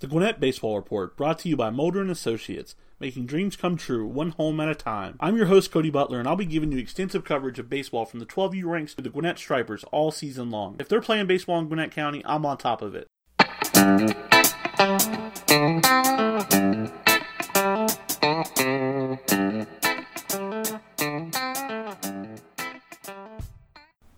The Gwinnett Baseball Report, brought to you by Mulder and Associates, making dreams come true, one home at a time. I'm your host, Cody Butler, and I'll be giving you extensive coverage of baseball from the 12U ranks to the Gwinnett Stripers all season long. If they're playing baseball in Gwinnett County, I'm on top of it.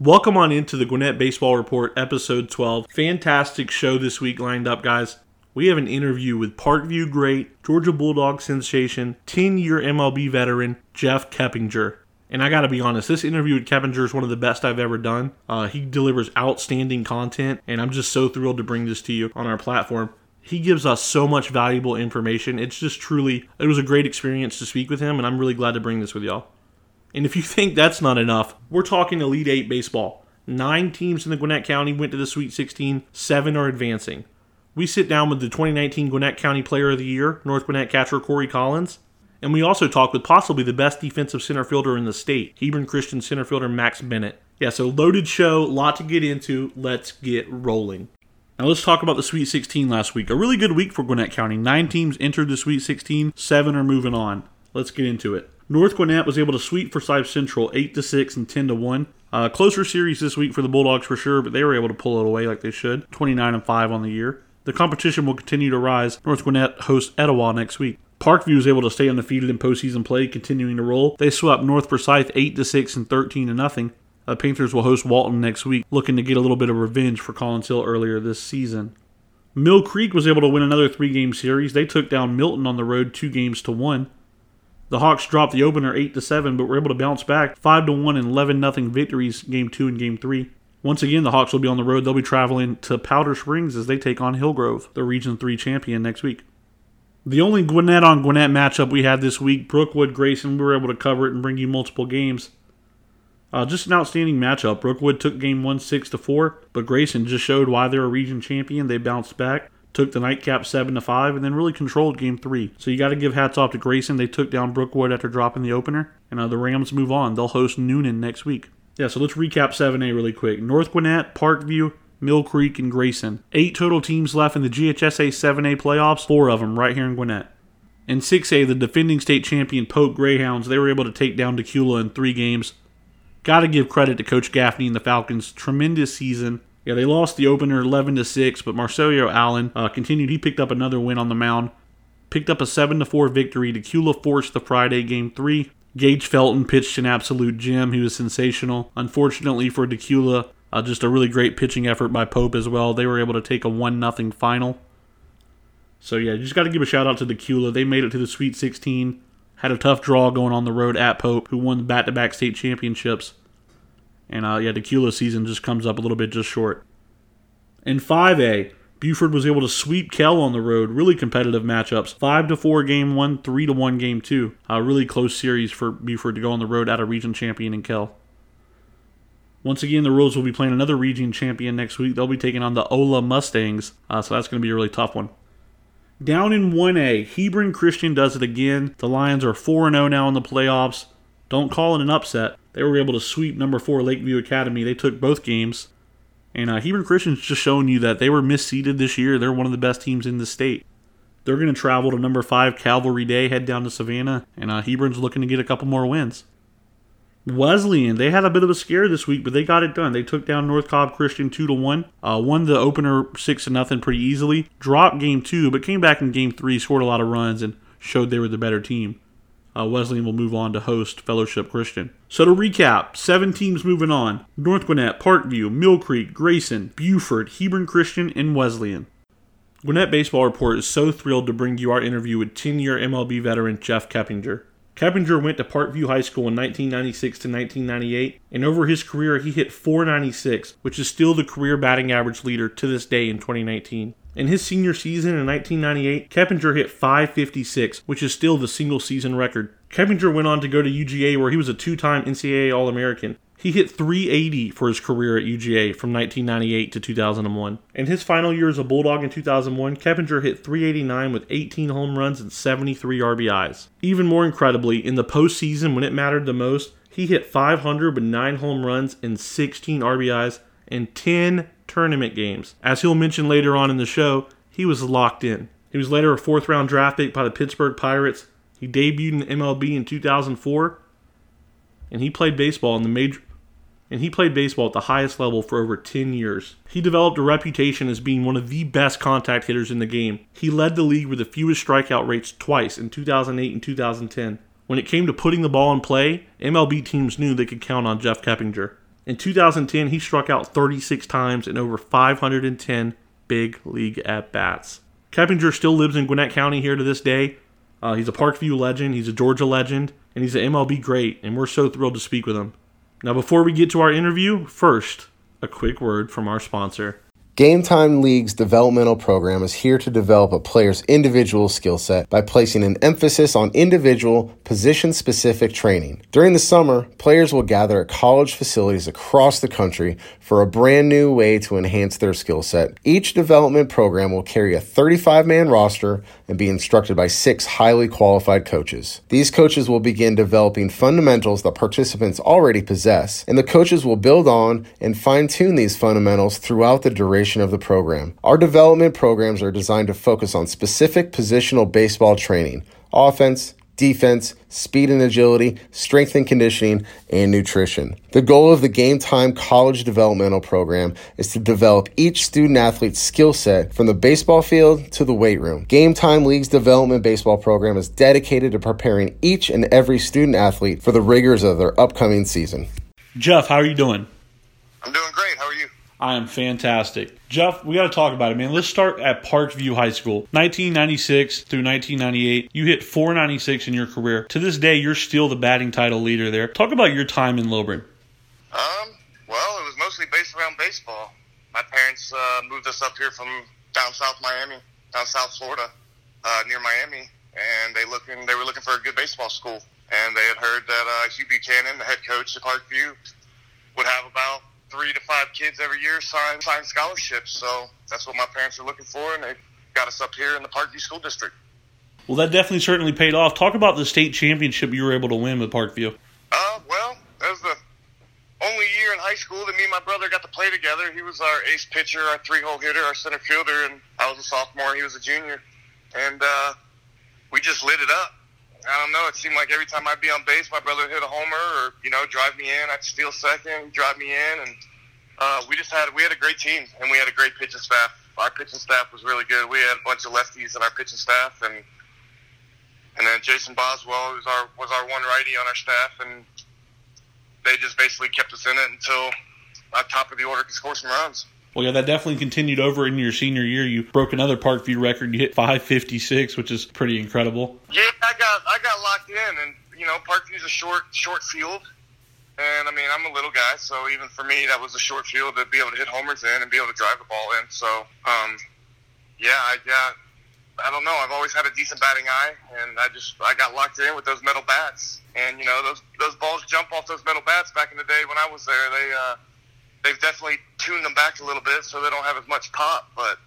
Welcome on into the Gwinnett Baseball Report, episode 12. Fantastic show this week lined up, guys we have an interview with Parkview great, Georgia Bulldog sensation, 10 year MLB veteran, Jeff Keppinger. And I got to be honest, this interview with Keppinger is one of the best I've ever done. Uh, he delivers outstanding content, and I'm just so thrilled to bring this to you on our platform. He gives us so much valuable information. It's just truly, it was a great experience to speak with him, and I'm really glad to bring this with y'all. And if you think that's not enough, we're talking Elite Eight baseball. Nine teams in the Gwinnett County went to the Sweet 16, seven are advancing. We sit down with the 2019 Gwinnett County Player of the Year, North Gwinnett catcher Corey Collins, and we also talk with possibly the best defensive center fielder in the state, Hebron Christian center fielder Max Bennett. Yeah, so loaded show, lot to get into. Let's get rolling. Now let's talk about the Sweet 16 last week. A really good week for Gwinnett County. Nine teams entered the Sweet 16, seven are moving on. Let's get into it. North Gwinnett was able to sweep Forsyth Central 8 to 6 and 10 to 1. Uh, closer series this week for the Bulldogs for sure, but they were able to pull it away like they should. 29 and 5 on the year. The competition will continue to rise. North Gwinnett hosts Etowah next week. Parkview is able to stay undefeated in postseason play, continuing to roll. They swept North Forsyth 8 to 6 and 13 to nothing. The Panthers will host Walton next week, looking to get a little bit of revenge for Collins Hill earlier this season. Mill Creek was able to win another three-game series. They took down Milton on the road two games to one. The Hawks dropped the opener eight to seven, but were able to bounce back five to one and eleven nothing victories game two and game three. Once again, the Hawks will be on the road. They'll be traveling to Powder Springs as they take on Hillgrove, the Region 3 champion, next week. The only Gwinnett on Gwinnett matchup we had this week, Brookwood Grayson, we were able to cover it and bring you multiple games. Uh, just an outstanding matchup. Brookwood took game one six to four, but Grayson just showed why they're a region champion. They bounced back, took the nightcap seven to five, and then really controlled game three. So you got to give hats off to Grayson. They took down Brookwood after dropping the opener, and uh, the Rams move on. They'll host Newnan next week. Yeah, so let's recap 7A really quick. North Gwinnett, Parkview, Mill Creek, and Grayson. Eight total teams left in the GHSA 7A playoffs, four of them right here in Gwinnett. In 6A, the defending state champion Pope Greyhounds, they were able to take down Dacula in three games. Got to give credit to Coach Gaffney and the Falcons. Tremendous season. Yeah, they lost the opener 11 to 6, but Marcelio Allen uh, continued. He picked up another win on the mound. Picked up a 7 to 4 victory. Dacula forced the Friday game 3. Gage Felton pitched an absolute gem. He was sensational. Unfortunately for Dacula, uh, just a really great pitching effort by Pope as well. They were able to take a 1 0 final. So, yeah, just got to give a shout out to Dacula. They made it to the Sweet 16. Had a tough draw going on the road at Pope, who won the back to back state championships. And, uh, yeah, Dacula's season just comes up a little bit just short. In 5A, Buford was able to sweep Kell on the road. Really competitive matchups. Five to four game one, three to one game two. A really close series for Buford to go on the road at a region champion in Kell. Once again, the Wolves will be playing another region champion next week. They'll be taking on the Ola Mustangs, uh, so that's going to be a really tough one. Down in 1A, Hebron Christian does it again. The Lions are 4 0 now in the playoffs. Don't call it an upset. They were able to sweep number 4 Lakeview Academy. They took both games. And uh, Hebron Christian's just showing you that they were misseeded this year. They're one of the best teams in the state. They're going to travel to number five Calvary Day, head down to Savannah, and uh, Hebron's looking to get a couple more wins. Wesleyan, they had a bit of a scare this week, but they got it done. They took down North Cobb Christian two to one, uh, won the opener six to nothing pretty easily. Dropped game two, but came back in game three, scored a lot of runs, and showed they were the better team uh, Wesleyan will move on to host Fellowship Christian. So to recap, seven teams moving on: North Gwinnett, Parkview, Mill Creek, Grayson, Buford, Hebron Christian, and Wesleyan. Gwinnett Baseball Report is so thrilled to bring you our interview with 10-year MLB veteran Jeff Keppinger. Keppinger went to Parkview High School in 1996 to 1998, and over his career he hit 496, which is still the career batting average leader to this day in 2019. In his senior season in 1998, Keppinger hit 556, which is still the single season record. Keppinger went on to go to UGA where he was a two time NCAA All American. He hit 380 for his career at UGA from 1998 to 2001. In his final year as a Bulldog in 2001, Keppinger hit 389 with 18 home runs and 73 RBIs. Even more incredibly, in the postseason when it mattered the most, he hit 500 with 9 home runs and 16 RBIs and 10 tournament games. As he'll mention later on in the show, he was locked in. He was later a fourth round draft pick by the Pittsburgh Pirates. He debuted in MLB in 2004, and he played baseball in the major and he played baseball at the highest level for over 10 years. He developed a reputation as being one of the best contact hitters in the game. He led the league with the fewest strikeout rates twice in 2008 and 2010. When it came to putting the ball in play, MLB teams knew they could count on Jeff Keppinger. In 2010, he struck out 36 times in over 510 big league at bats. Keppinger still lives in Gwinnett County here to this day. Uh, he's a Parkview legend, he's a Georgia legend, and he's an MLB great, and we're so thrilled to speak with him. Now, before we get to our interview, first, a quick word from our sponsor. Game Time League's developmental program is here to develop a player's individual skill set by placing an emphasis on individual, position specific training. During the summer, players will gather at college facilities across the country for a brand new way to enhance their skill set. Each development program will carry a 35 man roster and be instructed by six highly qualified coaches. These coaches will begin developing fundamentals that participants already possess, and the coaches will build on and fine tune these fundamentals throughout the duration duration of the program. Our development programs are designed to focus on specific positional baseball training offense, defense, speed and agility, strength and conditioning, and nutrition. The goal of the Game Time College Developmental Program is to develop each student athlete's skill set from the baseball field to the weight room. Game Time League's development baseball program is dedicated to preparing each and every student athlete for the rigors of their upcoming season. Jeff, how are you doing? I'm doing great. I am fantastic. Jeff, we got to talk about it, man. Let's start at Parkview High School. 1996 through 1998, you hit 496 in your career. To this day, you're still the batting title leader there. Talk about your time in Lilburn. Um, well, it was mostly based around baseball. My parents uh, moved us up here from down south Miami, down south Florida, uh, near Miami, and they looking they were looking for a good baseball school, and they had heard that uh, Hugh Buchanan, the head coach at Parkview, would have about three to five kids every year sign sign scholarships. So that's what my parents are looking for, and they got us up here in the Parkview School District. Well, that definitely certainly paid off. Talk about the state championship you were able to win with Parkview. Uh, well, that was the only year in high school that me and my brother got to play together. He was our ace pitcher, our three-hole hitter, our center fielder, and I was a sophomore. He was a junior, and uh, we just lit it up. I don't know. It seemed like every time I'd be on base, my brother hit a homer or you know drive me in. I'd steal second, drive me in, and uh, we just had we had a great team and we had a great pitching staff. Our pitching staff was really good. We had a bunch of lefties in our pitching staff, and and then Jason Boswell was our was our one righty on our staff, and they just basically kept us in it until our top of the order could score some runs. Well, yeah, that definitely continued over in your senior year. You broke another Parkview record. You hit 556, which is pretty incredible. Yeah, I got I got locked in, and you know, Parkview's a short short field, and I mean, I'm a little guy, so even for me, that was a short field to be able to hit homers in and be able to drive the ball in. So, um, yeah, I got. I don't know. I've always had a decent batting eye, and I just I got locked in with those metal bats. And you know, those those balls jump off those metal bats back in the day when I was there. They uh, they've definitely tuned them back a little bit so they don't have as much pop. But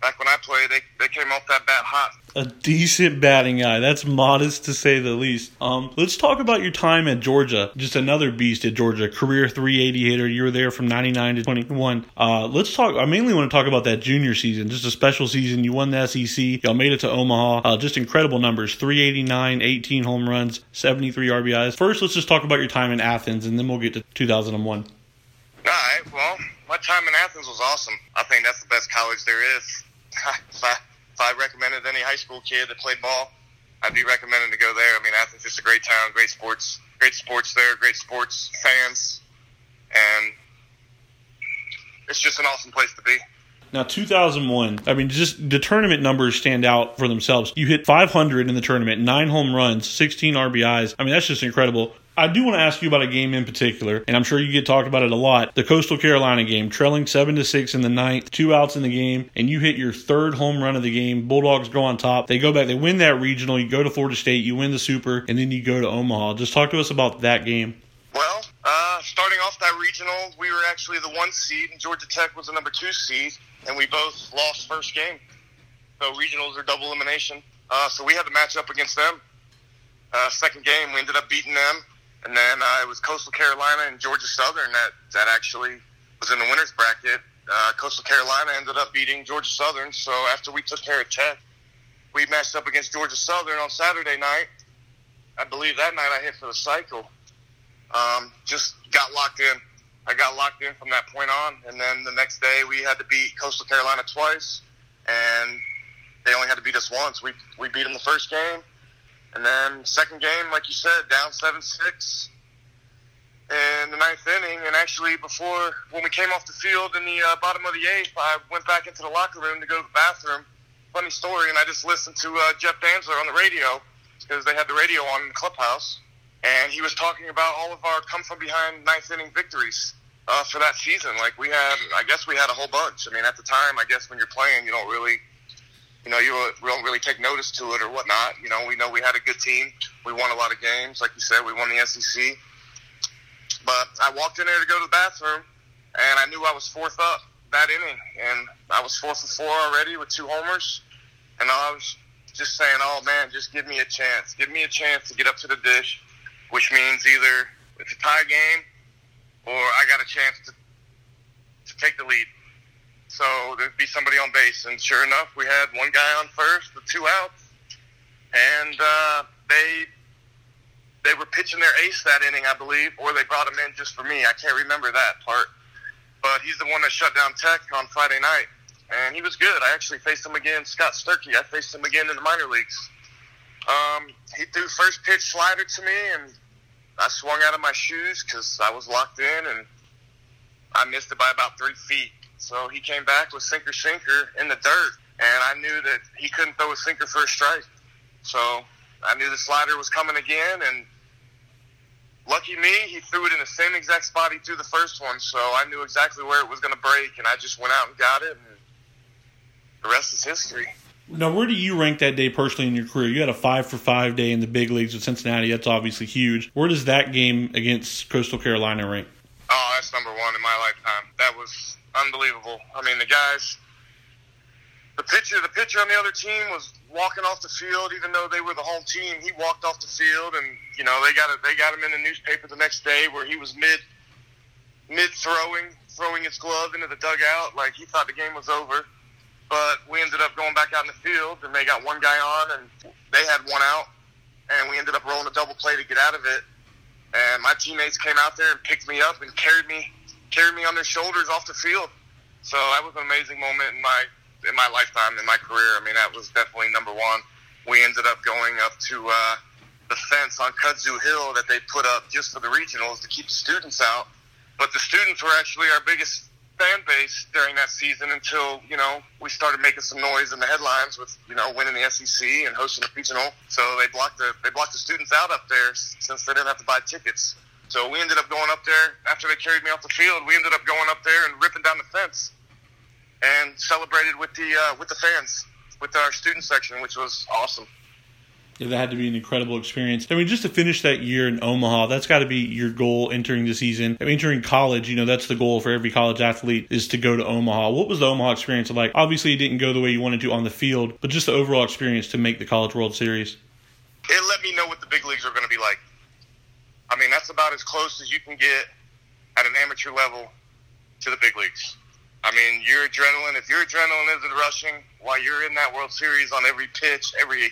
back when I played, they, they came off that bat hot. A decent batting eye. That's modest to say the least. Um, let's talk about your time at Georgia. Just another beast at Georgia. Career 380 hitter. You were there from 99 to 21. Uh, let's talk. I mainly want to talk about that junior season. Just a special season. You won the SEC. Y'all made it to Omaha. Uh, just incredible numbers. 389, 18 home runs, 73 RBIs. First, let's just talk about your time in Athens, and then we'll get to 2001. All right. Well, my time in Athens was awesome. I think that's the best college there is. if, I, if I recommended any high school kid that played ball, I'd be recommending to go there. I mean, Athens is a great town, great sports, great sports there, great sports fans, and it's just an awesome place to be. Now, 2001, I mean, just the tournament numbers stand out for themselves. You hit 500 in the tournament, nine home runs, 16 RBIs. I mean, that's just incredible. I do want to ask you about a game in particular, and I'm sure you get talked about it a lot. The Coastal Carolina game, trailing seven to six in the ninth, two outs in the game, and you hit your third home run of the game. Bulldogs go on top. They go back, they win that regional. You go to Florida State, you win the Super, and then you go to Omaha. Just talk to us about that game. Well, uh, starting off that regional, we were actually the one seed, and Georgia Tech was the number two seed, and we both lost first game. So regionals are double elimination. Uh, so we had to match up against them. Uh, second game, we ended up beating them and then uh, it was Coastal Carolina and Georgia Southern that that actually was in the winners bracket. uh, Coastal Carolina ended up beating Georgia Southern. So after we took care of Tech, we matched up against Georgia Southern on Saturday night. I believe that night I hit for the cycle. Um, just got locked in. I got locked in from that point on, and then the next day we had to beat Coastal Carolina twice, and they only had to beat us once. We we beat them the first game, and then second game, like you said, down seven six in the ninth inning. And actually, before when we came off the field in the uh, bottom of the eighth, I went back into the locker room to go to the bathroom. Funny story, and I just listened to uh, Jeff Dantzler on the radio because they had the radio on in the clubhouse, and he was talking about all of our come from behind ninth inning victories. Uh, for that season, like we had, I guess we had a whole bunch. I mean, at the time, I guess when you're playing, you don't really you know, you don't really take notice to it or whatnot. You know, we know we had a good team. We won a lot of games. Like you said, we won the SEC. But I walked in there to go to the bathroom, and I knew I was fourth up that inning, and I was four for four already with two homers, and I was just saying, "Oh man, just give me a chance. Give me a chance to get up to the dish," which means either it's a tie game or I got a chance to to take the lead. So there'd be somebody on base, and sure enough, we had one guy on first with two outs, and uh, they they were pitching their ace that inning, I believe, or they brought him in just for me. I can't remember that part. But he's the one that shut down Tech on Friday night, and he was good. I actually faced him again, Scott Sturkey. I faced him again in the minor leagues. Um, he threw first pitch slider to me, and I swung out of my shoes because I was locked in, and I missed it by about three feet. So he came back with sinker sinker in the dirt, and I knew that he couldn't throw a sinker for a strike. So I knew the slider was coming again, and lucky me, he threw it in the same exact spot he threw the first one. So I knew exactly where it was going to break, and I just went out and got it, and the rest is history. Now, where do you rank that day personally in your career? You had a five for five day in the big leagues with Cincinnati. That's obviously huge. Where does that game against Coastal Carolina rank? Oh, that's number one in my lifetime. That was unbelievable. I mean, the guys, the pitcher, the pitcher on the other team was walking off the field, even though they were the home team. He walked off the field, and you know they got it. They got him in the newspaper the next day where he was mid mid throwing, throwing his glove into the dugout, like he thought the game was over. But we ended up going back out in the field, and they got one guy on, and they had one out, and we ended up rolling a double play to get out of it. And my teammates came out there and picked me up and carried me carried me on their shoulders off the field. So that was an amazing moment in my in my lifetime, in my career. I mean, that was definitely number one. We ended up going up to uh, the fence on Kudzu Hill that they put up just for the regionals to keep the students out. But the students were actually our biggest fan base during that season until you know we started making some noise in the headlines with you know winning the SEC and hosting the regional. So they blocked the they blocked the students out up there since they didn't have to buy tickets. So we ended up going up there after they carried me off the field. We ended up going up there and ripping down the fence and celebrated with the uh, with the fans with our student section, which was awesome. Yeah, that had to be an incredible experience. I mean, just to finish that year in Omaha, that's got to be your goal entering the season. I mean, entering college, you know, that's the goal for every college athlete is to go to Omaha. What was the Omaha experience like? Obviously, it didn't go the way you wanted to on the field, but just the overall experience to make the College World Series. It let me know what the big leagues are going to be like. I mean, that's about as close as you can get at an amateur level to the big leagues. I mean, your adrenaline, if your adrenaline isn't rushing while you're in that World Series on every pitch, every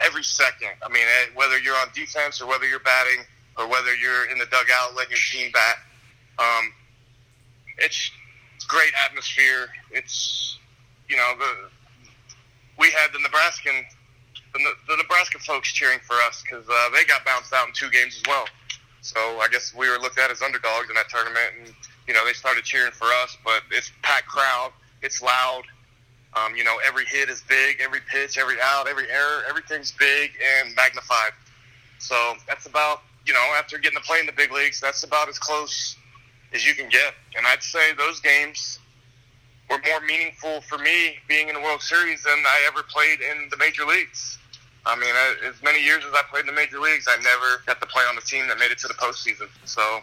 every second. I mean, eh, whether you're on defense or whether you're batting or whether you're in the dugout letting your team bat, um, it's, it's great atmosphere. It's you know the we had the Nebraskan the, the Nebraska folks cheering for us because uh, they got bounced out in two games as well. So I guess we were looked at as underdogs in that tournament, and you know they started cheering for us. But it's packed crowd, it's loud. Um, you know, every hit is big, every pitch, every out, every error, everything's big and magnified. So that's about you know after getting to play in the big leagues, that's about as close as you can get. And I'd say those games were more meaningful for me being in the World Series than I ever played in the major leagues. I mean, I, as many years as I played in the major leagues, I never got to play on a team that made it to the postseason. So,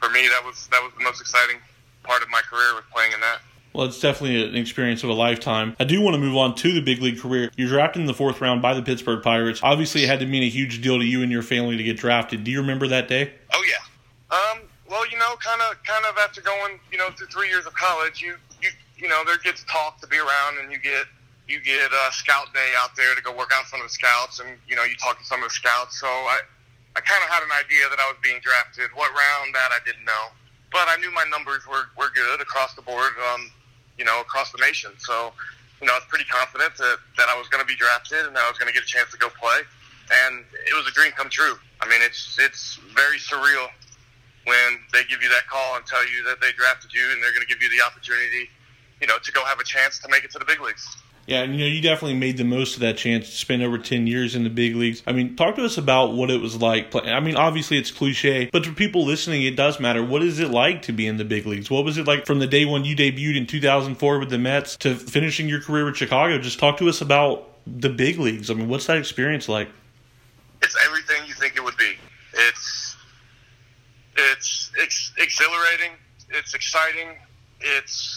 for me, that was that was the most exciting part of my career was playing in that. Well, it's definitely an experience of a lifetime. I do want to move on to the big league career. You're drafted in the fourth round by the Pittsburgh Pirates. Obviously, it had to mean a huge deal to you and your family to get drafted. Do you remember that day? Oh yeah. Um, well, you know, kind of, kind of after going, you know, through three years of college, you, you, you know, there gets talk to be around, and you get, you get a scout day out there to go work out front of the scouts, and you know, you talk to some of the scouts. So I, I kind of had an idea that I was being drafted. What round that I didn't know, but I knew my numbers were were good across the board, um, you know, across the nation. So, you know, I was pretty confident that that I was going to be drafted and that I was going to get a chance to go play, and it was a dream come true. I mean, it's it's very surreal when they give you that call and tell you that they drafted you and they're going to give you the opportunity, you know, to go have a chance to make it to the big leagues. Yeah, and you know, you definitely made the most of that chance spend over 10 years in the big leagues. I mean, talk to us about what it was like. Play- I mean, obviously it's cliche, but for people listening, it does matter. What is it like to be in the big leagues? What was it like from the day when you debuted in 2004 with the Mets to finishing your career with Chicago? Just talk to us about the big leagues. I mean, what's that experience like? It's everything you think it would be. It's it's, it's exhilarating. It's exciting. It's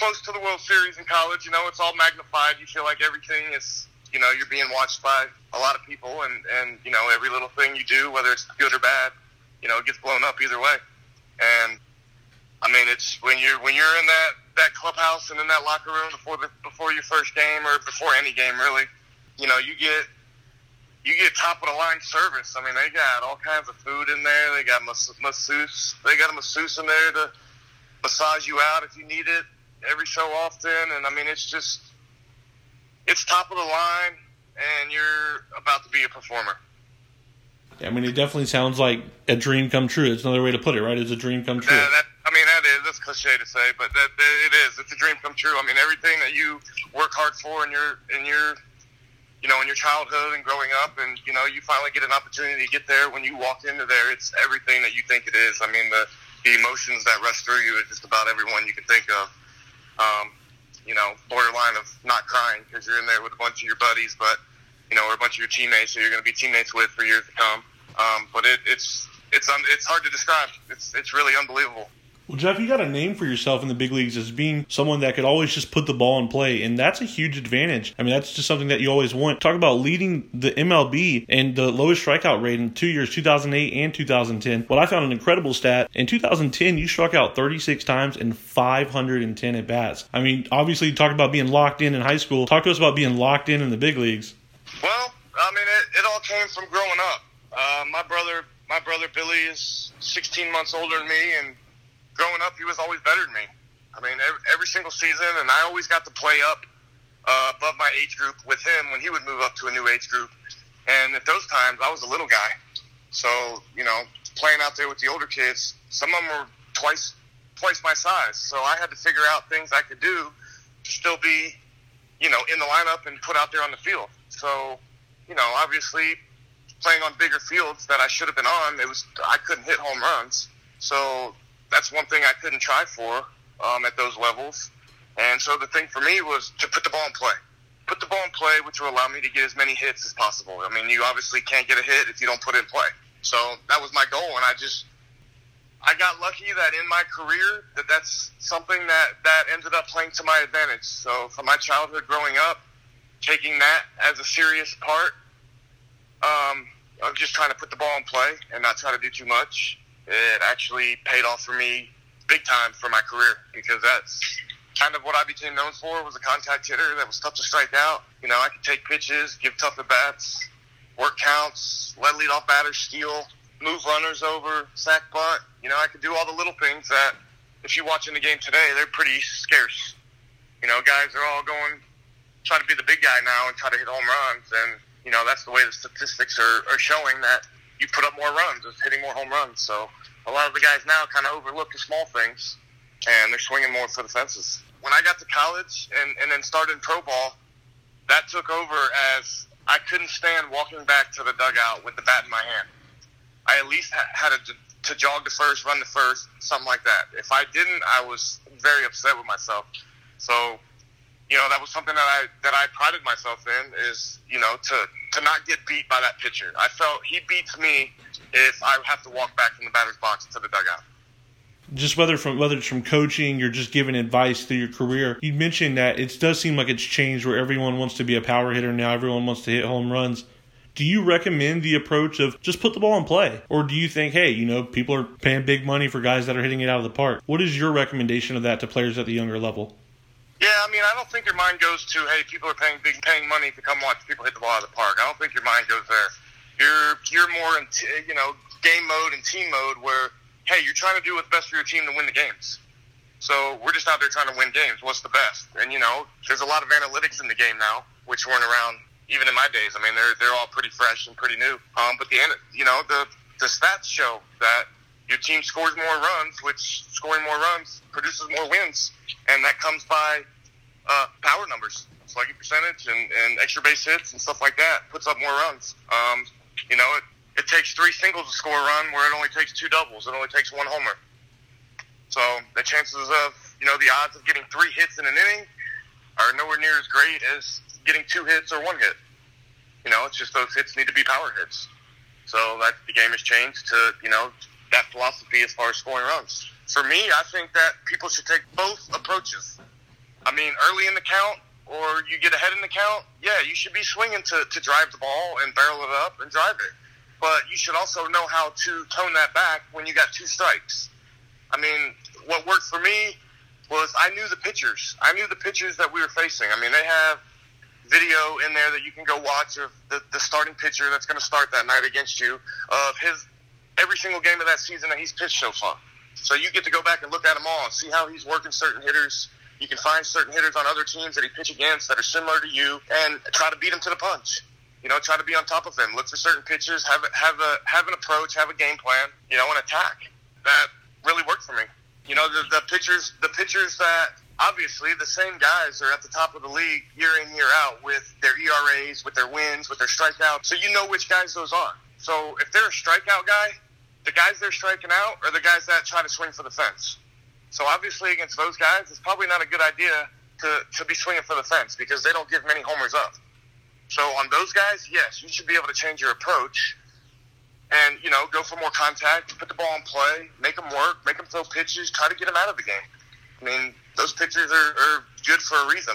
close to the World Series in college. You know, it's all magnified. You feel like everything is, you know, you're being watched by a lot of people, and and you know, every little thing you do, whether it's good or bad, you know, it gets blown up either way. And I mean, it's when you're when you're in that that clubhouse and in that locker room before the before your first game or before any game, really, you know, you get you get top of the line service. I mean, they got all kinds of food in there. They got mas- masseuse. They got a masseuse in there to massage you out if you need it every so often. And I mean, it's just it's top of the line, and you're about to be a performer. I mean, it definitely sounds like a dream come true. It's another way to put it, right? It's a dream come true. Yeah, that, I mean, that is that's cliche to say, but that, that it is. It's a dream come true. I mean, everything that you work hard for in your in your you know in your childhood and growing up, and you know you finally get an opportunity to get there. When you walk into there, it's everything that you think it is. I mean, the the emotions that rush through you is just about everyone you can think of. Um, you know, borderline of not crying because you're in there with a bunch of your buddies, but you know, or a bunch of your teammates who you're going to be teammates with for years to come. Um, but it, it's it's un, it's hard to describe. It's it's really unbelievable. Well, Jeff, you got a name for yourself in the big leagues as being someone that could always just put the ball in play, and that's a huge advantage. I mean, that's just something that you always want. Talk about leading the MLB and the lowest strikeout rate in two years, 2008 and 2010. What I found an incredible stat in 2010, you struck out 36 times and 510 at bats. I mean, obviously, you talk about being locked in in high school. Talk to us about being locked in in the big leagues. Well, I mean, it, it all came from growing up. Uh, my brother, my brother Billy is 16 months older than me, and growing up, he was always better than me. I mean, every, every single season, and I always got to play up uh, above my age group with him when he would move up to a new age group. And at those times, I was a little guy, so you know, playing out there with the older kids, some of them were twice twice my size. So I had to figure out things I could do to still be, you know, in the lineup and put out there on the field. So, you know, obviously playing on bigger fields that I should have been on, it was I couldn't hit home runs. So that's one thing I couldn't try for um, at those levels. And so the thing for me was to put the ball in play. Put the ball in play, which will allow me to get as many hits as possible. I mean, you obviously can't get a hit if you don't put it in play. So that was my goal, and I just I got lucky that in my career that that's something that that ended up playing to my advantage. So from my childhood growing up, taking that as a serious part um, of just trying to put the ball in play and not try to do too much, it actually paid off for me big time for my career because that's kind of what I became known for was a contact hitter that was tough to strike out. You know, I could take pitches, give tough at bats, work counts, let leadoff batters steal, move runners over, sack bunt. You know, I could do all the little things that if you watch in the game today, they're pretty scarce. You know, guys are all going try to be the big guy now and try to hit home runs, and you know that's the way the statistics are, are showing that you put up more runs, is hitting more home runs. So a lot of the guys now kind of overlook the small things, and they're swinging more for the fences. When I got to college and, and then started pro ball, that took over as I couldn't stand walking back to the dugout with the bat in my hand. I at least ha- had to, to jog to first, run to first, something like that. If I didn't, I was very upset with myself. So, you know, that was something that I that I prided myself in is you know to to not get beat by that pitcher. I felt he beats me if I have to walk back from the batter's box to the dugout. Just whether from whether it's from coaching, you're just giving advice through your career. You mentioned that it does seem like it's changed where everyone wants to be a power hitter now. Everyone wants to hit home runs. Do you recommend the approach of just put the ball in play? Or do you think, hey, you know, people are paying big money for guys that are hitting it out of the park? What is your recommendation of that to players at the younger level? Yeah, I mean, I don't think your mind goes to, hey, people are paying big, paying money to come watch people hit the ball out of the park. I don't think your mind goes there. You're you're more in, t- you know, game mode and team mode where, hey, you're trying to do what's best for your team to win the games. So we're just out there trying to win games. What's the best? And you know, there's a lot of analytics in the game now, which weren't around even in my days. I mean, they're they're all pretty fresh and pretty new. Um, but the you know the the stats show that your team scores more runs, which scoring more runs produces more wins, and that comes by uh, power numbers, slugging percentage, and, and extra base hits and stuff like that. Puts up more runs. Um, you know, it, it takes three singles to score a run, where it only takes two doubles. It only takes one homer. So the chances of you know the odds of getting three hits in an inning are nowhere near as great as getting two hits or one hit. You know, it's just those hits need to be power hits. So that the game has changed to you know that philosophy as far as scoring runs. For me, I think that people should take both approaches. I mean, early in the count or you get ahead in the count, yeah, you should be swinging to, to drive the ball and barrel it up and drive it. But you should also know how to tone that back when you got two strikes. I mean, what worked for me was I knew the pitchers. I knew the pitchers that we were facing. I mean, they have video in there that you can go watch of the, the starting pitcher that's going to start that night against you of his every single game of that season that he's pitched so far. So you get to go back and look at them all and see how he's working certain hitters. You can find certain hitters on other teams that he pitch against that are similar to you and try to beat him to the punch. You know, try to be on top of him. Look for certain pitches. Have have a have an approach. Have a game plan. You know, an attack. That really worked for me. You know, the, the pitchers the pitchers that obviously the same guys are at the top of the league year in year out with their ERAs, with their wins, with their strikeouts. So you know which guys those are. So if they're a strikeout guy, the guys they're striking out are the guys that try to swing for the fence. So obviously against those guys, it's probably not a good idea to, to be swinging for the fence because they don't give many homers up. So on those guys, yes, you should be able to change your approach and, you know, go for more contact, put the ball in play, make them work, make them throw pitches, try to get them out of the game. I mean, those pitchers are, are good for a reason.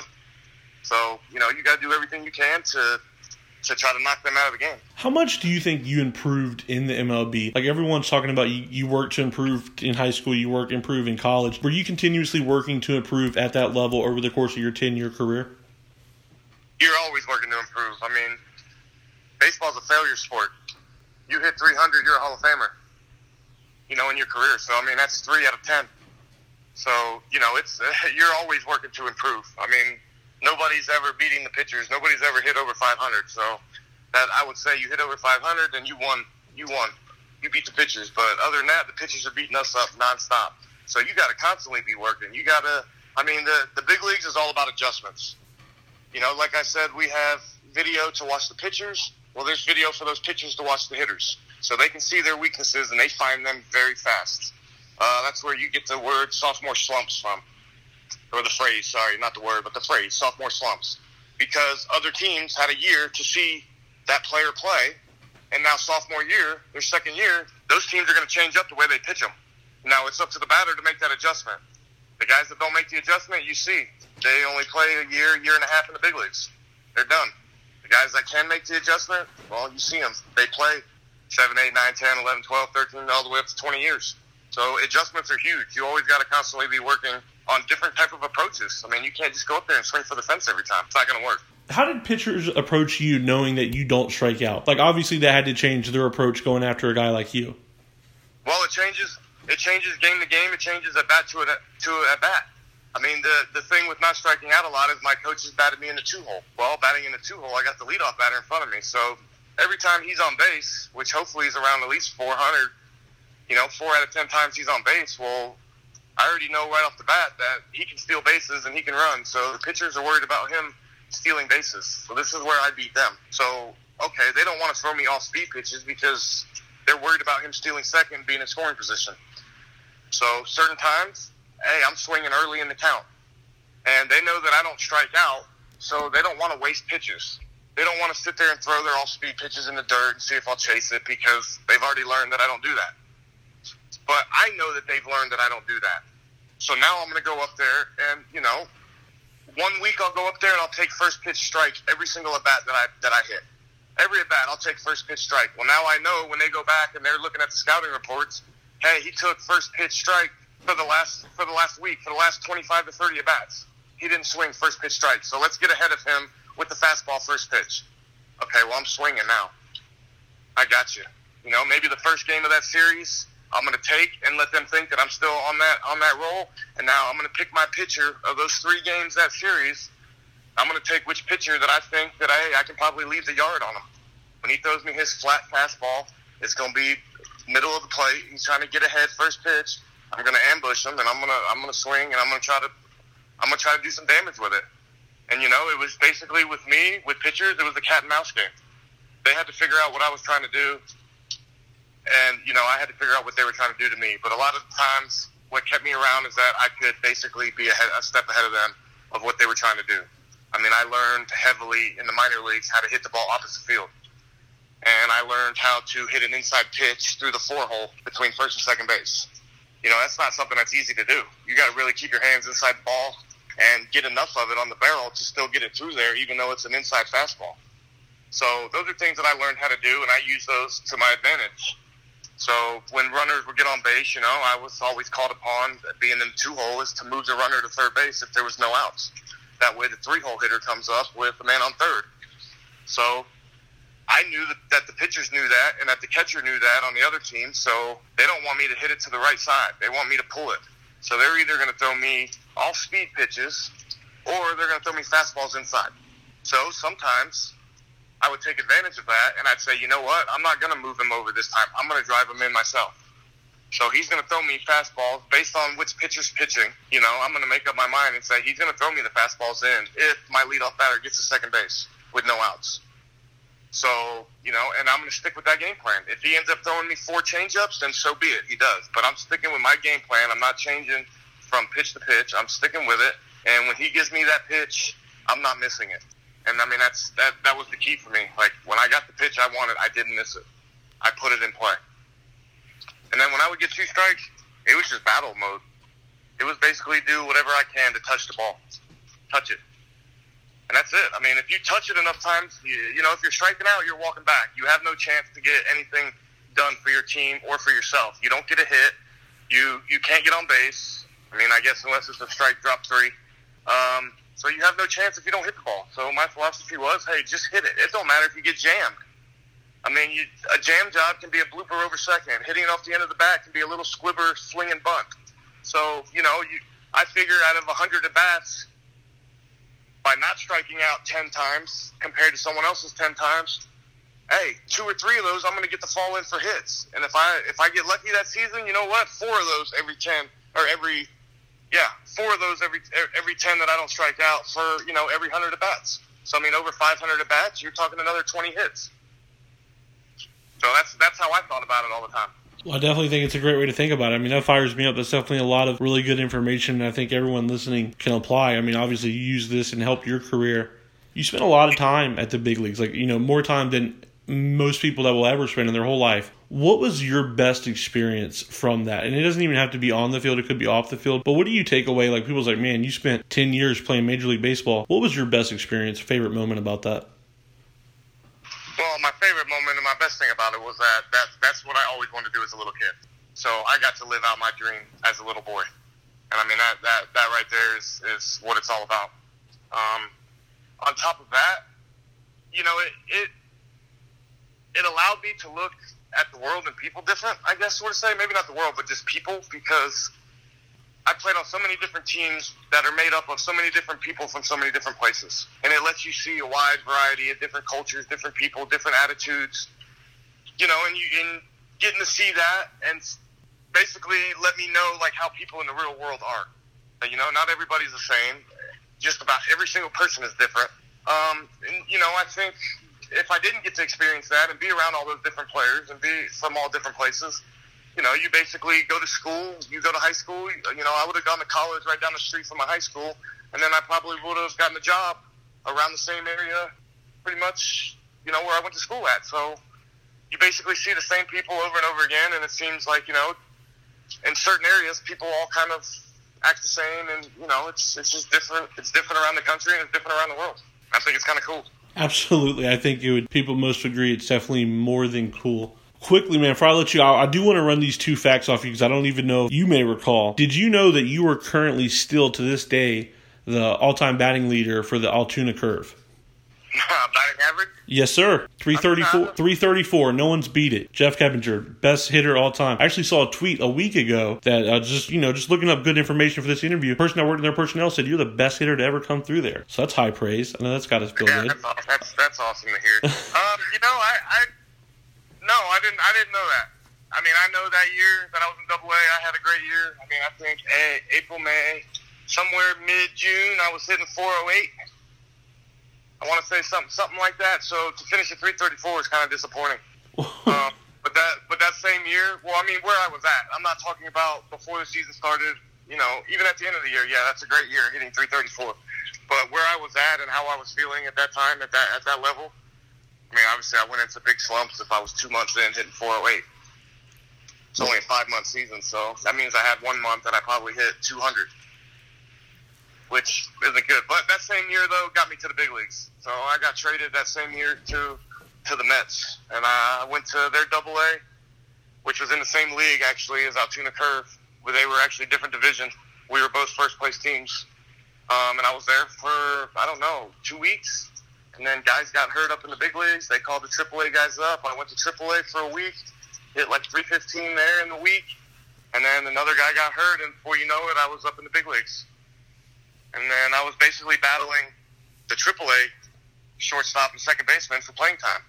So, you know, you got to do everything you can to to try to knock them out of the game. How much do you think you improved in the MLB? Like everyone's talking about you, you work to improve in high school, you work improve in college. Were you continuously working to improve at that level over the course of your 10 year career? You're always working to improve. I mean, baseball's a failure sport. You hit 300, you're a Hall of Famer. You know, in your career. So I mean, that's three out of 10. So you know, it's you're always working to improve. I mean, nobody's ever beating the pitchers. Nobody's ever hit over 500. So that I would say you hit over 500, then you won. You won. You beat the pitchers. But other than that, the pitchers are beating us up nonstop. So you got to constantly be working. You got to. I mean, the the big leagues is all about adjustments. You know, like I said, we have video to watch the pitchers. Well, there's video for those pitchers to watch the hitters, so they can see their weaknesses and they find them very fast. Uh, that's where you get the word sophomore slumps from or the phrase, sorry, not the word, but the phrase, sophomore slumps. Because other teams had a year to see that player play, and now sophomore year, their second year, those teams are going to change up the way they pitch them. Now it's up to the batter to make that adjustment. The guys that don't make the adjustment, you see, they only play a year, year and a half in the big leagues. They're done. The guys that can make the adjustment, well, you see them. They play 7, 8, 9, 10, 11, 12, 13, all the way up to 20 years. So adjustments are huge. You always got to constantly be working on different type of approaches. I mean, you can't just go up there and swing for the fence every time. It's not going to work. How did pitchers approach you knowing that you don't strike out? Like obviously they had to change their approach going after a guy like you. Well, it changes. It changes game to game. It changes at bat to a, to at bat. I mean, the the thing with not striking out a lot is my coaches batted me in the two hole. Well, batting in the two hole, I got the leadoff batter in front of me. So every time he's on base, which hopefully is around at least 400, you know, four out of ten times he's on base. Well, I already know right off the bat that he can steal bases and he can run. So the pitchers are worried about him stealing bases. So this is where I beat them. So okay, they don't want to throw me off speed pitches because they're worried about him stealing second, being in scoring position. So certain times, hey, I'm swinging early in the count, and they know that I don't strike out, so they don't want to waste pitches. They don't want to sit there and throw their off speed pitches in the dirt and see if I'll chase it because they've already learned that I don't do that. But I know that they've learned that I don't do that. So now I'm going to go up there and, you know, one week I'll go up there and I'll take first pitch strike every single at bat that I that I hit. every at bat, I'll take first pitch strike. Well, now I know when they go back and they're looking at the scouting reports, hey, he took first pitch strike for the last for the last week, for the last 25 to 30 at bats. He didn't swing first pitch strike. So let's get ahead of him with the fastball first pitch. Okay, well I'm swinging now. I got you. You know, maybe the first game of that series, I'm going to take and let them think that I'm still on that on that roll. And now I'm going to pick my pitcher of those three games that series. I'm going to take which pitcher that I think that I I can probably leave the yard on him. When he throws me his flat fastball, it's going to be middle of the plate. He's trying to get ahead first pitch. I'm going to ambush him, and I'm going to I'm going to swing, and I'm going to try to I'm going to try to do some damage with it. And you know, it was basically with me with pitchers, it was a cat and mouse game. They had to figure out what I was trying to do, and you know, I had to figure out what they were trying to do to me. But a lot of times, what kept me around is that I could basically be ahead, a step ahead of them of what they were trying to do. I mean, I learned heavily in the minor leagues how to hit the ball opposite field and I learned how to hit an inside pitch through the four hole between first and second base. You know, that's not something that's easy to do. You got to really keep your hands inside the ball and get enough of it on the barrel to still get it through there, even though it's an inside fastball. So those are things that I learned how to do, and I use those to my advantage. So when runners would get on base, you know, I was always called upon, being in two hole, is to move the runner to third base if there was no outs. That way, the three hole hitter comes up with a man on third. So I knew that, that the pitchers knew that and that the catcher knew that on the other team. So they don't want me to hit it to the right side. They want me to pull it. So they're either going to throw me off speed pitches or they're going to throw me fastballs inside. So sometimes I would take advantage of that and I'd say, you know what? I'm not going to move him over this time. I'm going to drive him in myself. So he's going to throw me fastballs based on which pitcher's pitching. You know, I'm going to make up my mind and say he's going to throw me the fastballs in if my leadoff batter gets to second base with no outs. So, you know, and I'm going to stick with that game plan. If he ends up throwing me four changeups, then so be it. He does. But I'm sticking with my game plan. I'm not changing from pitch to pitch. I'm sticking with it. And when he gives me that pitch, I'm not missing it. And I mean, that's that. That was the key for me. Like when I got the pitch I wanted, I didn't miss it. I put it in play. And then when I would get two strikes, it was just battle mode. It was basically do whatever I can to touch the ball, touch it. And that's it. I mean, if you touch it enough times, you, you know, if you're striking out, you're walking back. You have no chance to get anything done for your team or for yourself. You don't get a hit. You you can't get on base. I mean, I guess unless it's a strike drop three. Um, so you have no chance if you don't hit the ball. So my philosophy was, hey, just hit it. It don't matter if you get jammed. I mean, you, a jam job can be a blooper over second. Hitting it off the end of the bat can be a little squibber swing and bunt. So you know, you I figure out of a hundred at bats, by not striking out 10 times compared to someone else's 10 times, hey, two or three of those I'm going to get the fall in for hits. And if I if I get lucky that season, you know what? Four of those every 10 or every yeah, four of those every every 10 that I don't strike out for, you know, every 100 at bats. So I mean over 500 at bats, you're talking another 20 hits. So that's that's how I thought about it all the time. Well, I definitely think it's a great way to think about it. I mean, that fires me up. That's definitely a lot of really good information. I think everyone listening can apply. I mean, obviously, you use this and help your career. You spent a lot of time at the big leagues, like, you know, more time than most people that will ever spend in their whole life. What was your best experience from that? And it doesn't even have to be on the field, it could be off the field. But what do you take away? Like, people's like, man, you spent 10 years playing Major League Baseball. What was your best experience, favorite moment about that? Well, my favorite moment and my best thing about it was that, that that's what I always wanted to do as a little kid. So I got to live out my dream as a little boy. And I mean, that, that, that right there is, is what it's all about. Um, on top of that, you know, it, it, it allowed me to look at the world and people different, I guess, sort of say. Maybe not the world, but just people, because I played on so many different teams that are made up of so many different people from so many different places. And it lets you see a wide variety of different cultures, different people, different attitudes. You know, and you in getting to see that and basically let me know like how people in the real world are. You know, not everybody's the same. Just about every single person is different. Um, and you know, I think if I didn't get to experience that and be around all those different players and be from all different places, you know, you basically go to school, you go to high school. You know, I would have gone to college right down the street from my high school, and then I probably would have gotten a job around the same area, pretty much, you know, where I went to school at. So you basically see the same people over and over again, and it seems like you know, in certain areas, people all kind of act the same, and you know, it's it's just different. It's different around the country, and it's different around the world. I think it's kind of cool. Absolutely, I think it would. People most agree it's definitely more than cool. Quickly, man, before I let you out, I do want to run these two facts off you because I don't even know you may recall. Did you know that you are currently still to this day the all-time batting leader for the Altoona Curve? average? Yes, sir. 334, 334. No one's beat it. Jeff Keppinger, best hitter all time. I actually saw a tweet a week ago that uh, just, you know, just looking up good information for this interview, the person that worked in their personnel said you're the best hitter to ever come through there. So that's high praise. I know that's got us feel Yeah, good. that's, that's that's awesome to hear. um, you know, I, I no, I didn't I didn't know that. I mean, I know that year that I was in Double A, I had a great year. I mean, I think a, April, May, somewhere mid June, I was hitting 408. I want to say something something like that. So to finish at 334 is kind of disappointing. um, but that but that same year, well, I mean, where I was at, I'm not talking about before the season started. You know, even at the end of the year, yeah, that's a great year hitting 334. But where I was at and how I was feeling at that time at that at that level, I mean, obviously I went into big slumps if I was two months in hitting 408. It's only a five month season, so that means I had one month that I probably hit 200, which isn't good. But that same year though got me to the big leagues. So I got traded that same year to to the Mets, and I went to their Double A, which was in the same league actually as Altoona Curve, where they were actually different division. We were both first place teams, um, and I was there for I don't know two weeks. And then guys got hurt up in the big leagues. They called the AAA guys up. I went to AAA for a week, hit like 315 there in the week. And then another guy got hurt, and before you know it, I was up in the big leagues. And then I was basically battling the AAA shortstop and second baseman for playing time.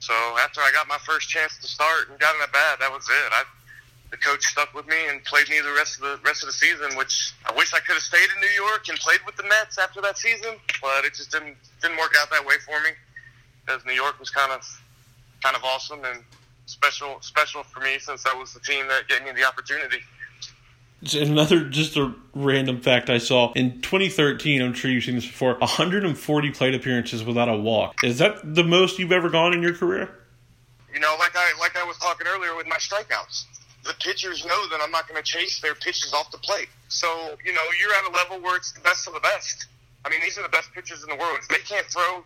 So after I got my first chance to start and got in at bat, that was it. I, the coach stuck with me and played me the rest of the rest of the season. Which I wish I could have stayed in New York and played with the Mets after that season, but it just didn't didn't work out that way for me. Because New York was kind of kind of awesome and special special for me since that was the team that gave me the opportunity. Another just a random fact I saw in 2013. I'm sure you've seen this before. 140 plate appearances without a walk. Is that the most you've ever gone in your career? You know, like I like I was talking earlier with my strikeouts. The pitchers know that I'm not going to chase their pitches off the plate. So you know, you're at a level where it's the best of the best. I mean, these are the best pitchers in the world. They can't throw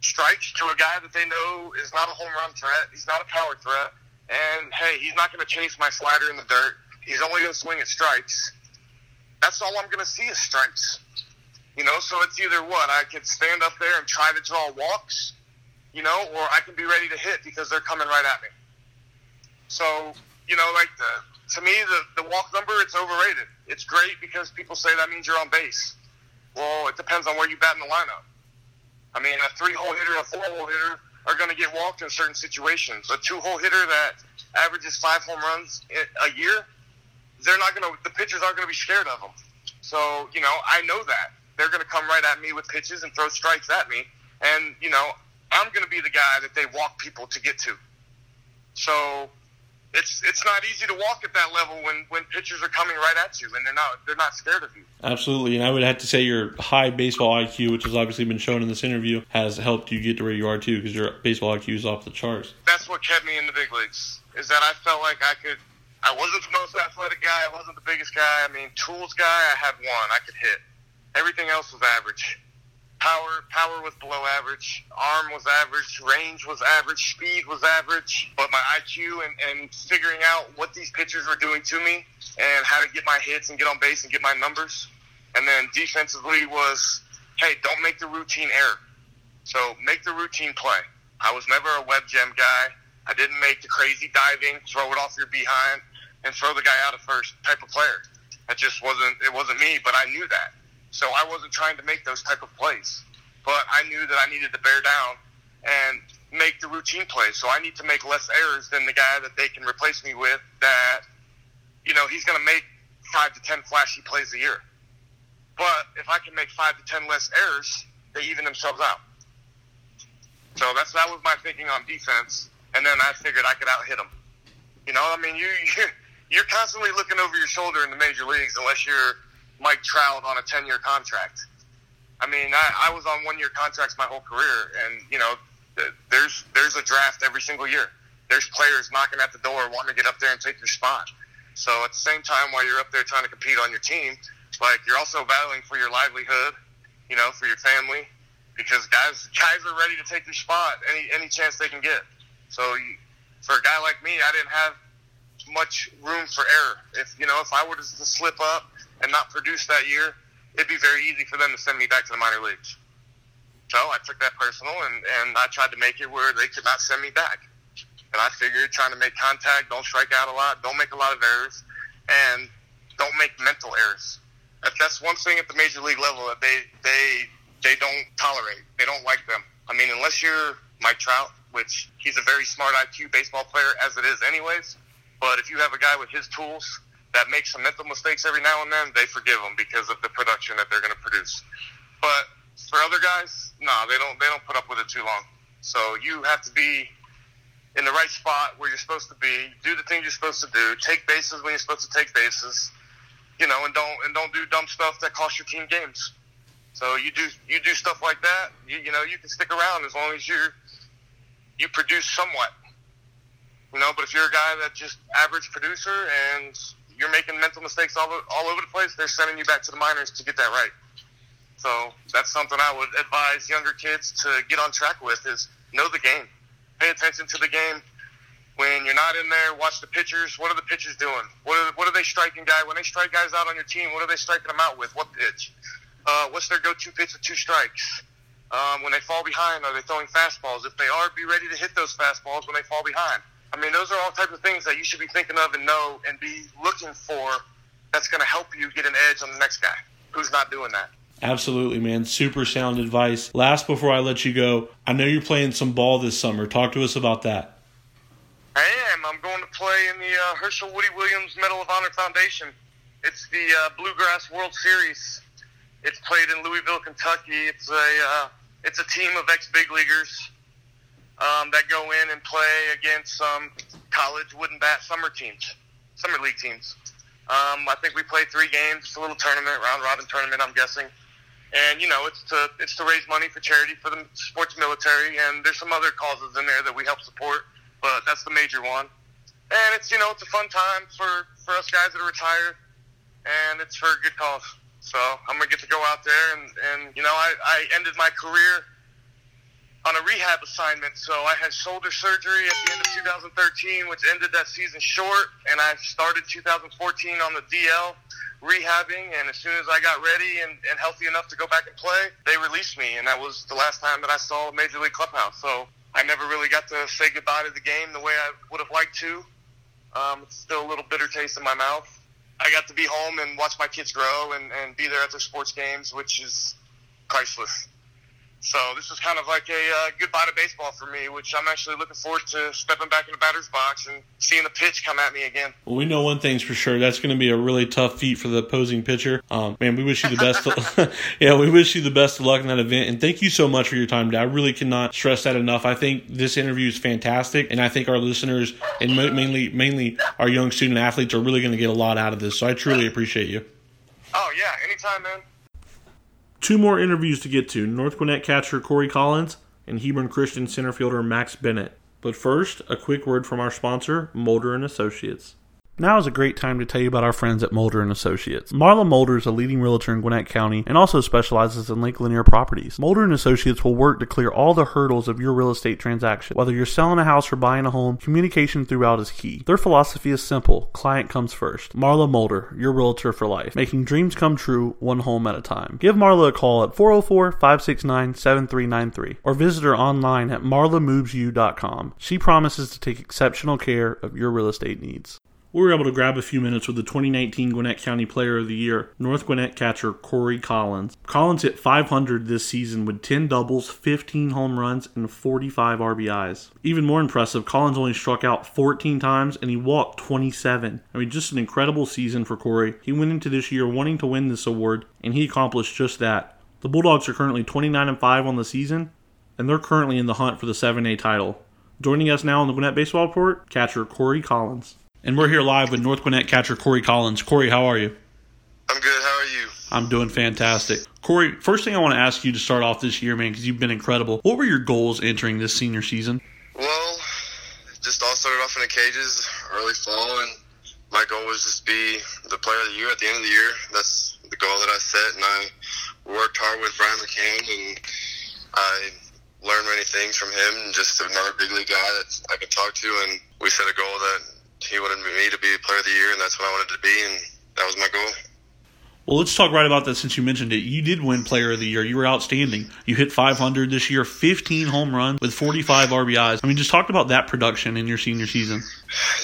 strikes to a guy that they know is not a home run threat, he's not a power threat, and hey, he's not going to chase my slider in the dirt. He's only going to swing at strikes. That's all I'm going to see is strikes. You know, so it's either what I can stand up there and try to draw walks, you know, or I can be ready to hit because they're coming right at me. So, you know, like the to me the the walk number it's overrated. It's great because people say that means you're on base. Well, it depends on where you bat in the lineup. I mean, a three hole hitter, a four hole hitter are going to get walked in certain situations. A two hole hitter that averages five home runs a year, they're not going to. The pitchers aren't going to be scared of them. So you know, I know that they're going to come right at me with pitches and throw strikes at me, and you know, I'm going to be the guy that they walk people to get to. So it's it's not easy to walk at that level when when pitchers are coming right at you and they're not they're not scared of you. Absolutely, and I would have to say your high baseball IQ, which has obviously been shown in this interview, has helped you get to where you are too, because your baseball IQ is off the charts. That's what kept me in the big leagues. Is that I felt like I could. I wasn't the most athletic guy. I wasn't the biggest guy. I mean, tools guy. I had one. I could hit. Everything else was average. Power, power was below average. Arm was average. Range was average. Speed was average. But my IQ and, and figuring out what these pitchers were doing to me and how to get my hits and get on base and get my numbers. And then defensively was, hey, don't make the routine error. So make the routine play. I was never a web gem guy. I didn't make the crazy diving, throw it off your behind, and throw the guy out of first type of player. That just wasn't it wasn't me, but I knew that. So I wasn't trying to make those type of plays. But I knew that I needed to bear down and make the routine plays. So I need to make less errors than the guy that they can replace me with that, you know, he's gonna make five to ten flashy plays a year. But if I can make five to ten less errors, they even themselves out. So that's that was my thinking on defense, and then I figured I could out hit them. You know, I mean, you you're constantly looking over your shoulder in the major leagues unless you're Mike Trout on a ten year contract. I mean, I, I was on one year contracts my whole career, and you know, there's there's a draft every single year. There's players knocking at the door wanting to get up there and take your spot. So at the same time, while you're up there trying to compete on your team, like you're also battling for your livelihood, you know, for your family, because guys guys are ready to take their spot any any chance they can get. So you, for a guy like me, I didn't have much room for error. If you know, if I were to slip up and not produce that year, it'd be very easy for them to send me back to the minor leagues. So I took that personal and, and I tried to make it where they could not send me back. And I figured trying to make contact, don't strike out a lot, don't make a lot of errors, and don't make mental errors. That's one thing at the major league level that they they they don't tolerate. They don't like them. I mean, unless you're Mike Trout, which he's a very smart IQ baseball player as it is, anyways. But if you have a guy with his tools that makes some mental mistakes every now and then, they forgive him because of the production that they're going to produce. But for other guys, no, nah, they don't. They don't put up with it too long. So you have to be in the right spot where you're supposed to be. Do the things you're supposed to do. Take bases when you're supposed to take bases. You know, and don't and don't do dumb stuff that cost your team games. So you do you do stuff like that. You, you know, you can stick around as long as you're you produce somewhat. You know, but if you're a guy that just average producer and you're making mental mistakes all, all over the place, they're sending you back to the minors to get that right. So that's something I would advise younger kids to get on track with is know the game. Pay attention to the game. When you're not in there, watch the pitchers. What are the pitchers doing? What are, what are they striking guy? When they strike guys out on your team, what are they striking them out with? What pitch? Uh, what's their go-to pitch with two strikes? Um, when they fall behind, are they throwing fastballs? If they are, be ready to hit those fastballs when they fall behind. I mean, those are all types of things that you should be thinking of and know and be looking for that's going to help you get an edge on the next guy who's not doing that. Absolutely, man. Super sound advice. Last, before I let you go, I know you're playing some ball this summer. Talk to us about that. I am. I'm going to play in the uh, Hershel Woody Williams Medal of Honor Foundation. It's the uh, Bluegrass World Series. It's played in Louisville, Kentucky. It's a uh, it's a team of ex big leaguers um, that go in and play against some college wooden bat summer teams, summer league teams. Um, I think we played three games. It's a little tournament, round robin tournament, I'm guessing. And you know, it's to it's to raise money for charity for the sports military, and there's some other causes in there that we help support, but that's the major one. And it's you know it's a fun time for for us guys that are retired, and it's for a good cause. So I'm gonna get to go out there and and you know I, I ended my career on a rehab assignment. So I had shoulder surgery at the end of 2013, which ended that season short, and I started 2014 on the DL rehabbing. And as soon as I got ready and, and healthy enough to go back and play, they released me, and that was the last time that I saw a major league clubhouse. So I never really got to say goodbye to the game the way I would have liked to. Um, it's still a little bitter taste in my mouth. I got to be home and watch my kids grow and, and be there at their sports games, which is priceless. So this is kind of like a uh, goodbye to baseball for me, which I'm actually looking forward to stepping back in the batter's box and seeing the pitch come at me again. Well, we know one thing's for sure. That's going to be a really tough feat for the opposing pitcher. Um, man, we wish you the best. of, yeah, we wish you the best of luck in that event. And thank you so much for your time today. I really cannot stress that enough. I think this interview is fantastic, and I think our listeners and mainly mainly our young student athletes are really going to get a lot out of this. So I truly appreciate you. Oh yeah, anytime, man. Two more interviews to get to North Gwinnett catcher Corey Collins and Hebron Christian center fielder Max Bennett. But first, a quick word from our sponsor, Mulder and Associates. Now is a great time to tell you about our friends at Mulder and Associates. Marla Mulder is a leading realtor in Gwinnett County and also specializes in Lake Lanier properties. Mulder and Associates will work to clear all the hurdles of your real estate transaction. Whether you're selling a house or buying a home, communication throughout is key. Their philosophy is simple: client comes first. Marla Mulder, your realtor for life, making dreams come true one home at a time. Give Marla a call at 404-569-7393 or visit her online at marlamovesyou.com. She promises to take exceptional care of your real estate needs we were able to grab a few minutes with the 2019 Gwinnett County Player of the Year, North Gwinnett catcher Corey Collins. Collins hit 500 this season with 10 doubles, 15 home runs, and 45 RBIs. Even more impressive, Collins only struck out 14 times and he walked 27. I mean, just an incredible season for Corey. He went into this year wanting to win this award, and he accomplished just that. The Bulldogs are currently 29 and 5 on the season, and they're currently in the hunt for the 7A title. Joining us now on the Gwinnett Baseball Report, catcher Corey Collins. And we're here live with North Gwinnett catcher Corey Collins. Corey, how are you? I'm good. How are you? I'm doing fantastic. Corey, first thing I want to ask you to start off this year, man, because you've been incredible. What were your goals entering this senior season? Well, just all started off in the cages early fall, and my goal was just be the player of the year at the end of the year. That's the goal that I set, and I worked hard with Brian McCann, and I learned many things from him and just another big league guy that I could talk to. And we set a goal that he wanted me to be player of the year, and that's what I wanted to be, and that was my goal. Well, let's talk right about that since you mentioned it. You did win Player of the Year. You were outstanding. You hit 500 this year, 15 home runs with 45 RBIs. I mean, just talk about that production in your senior season.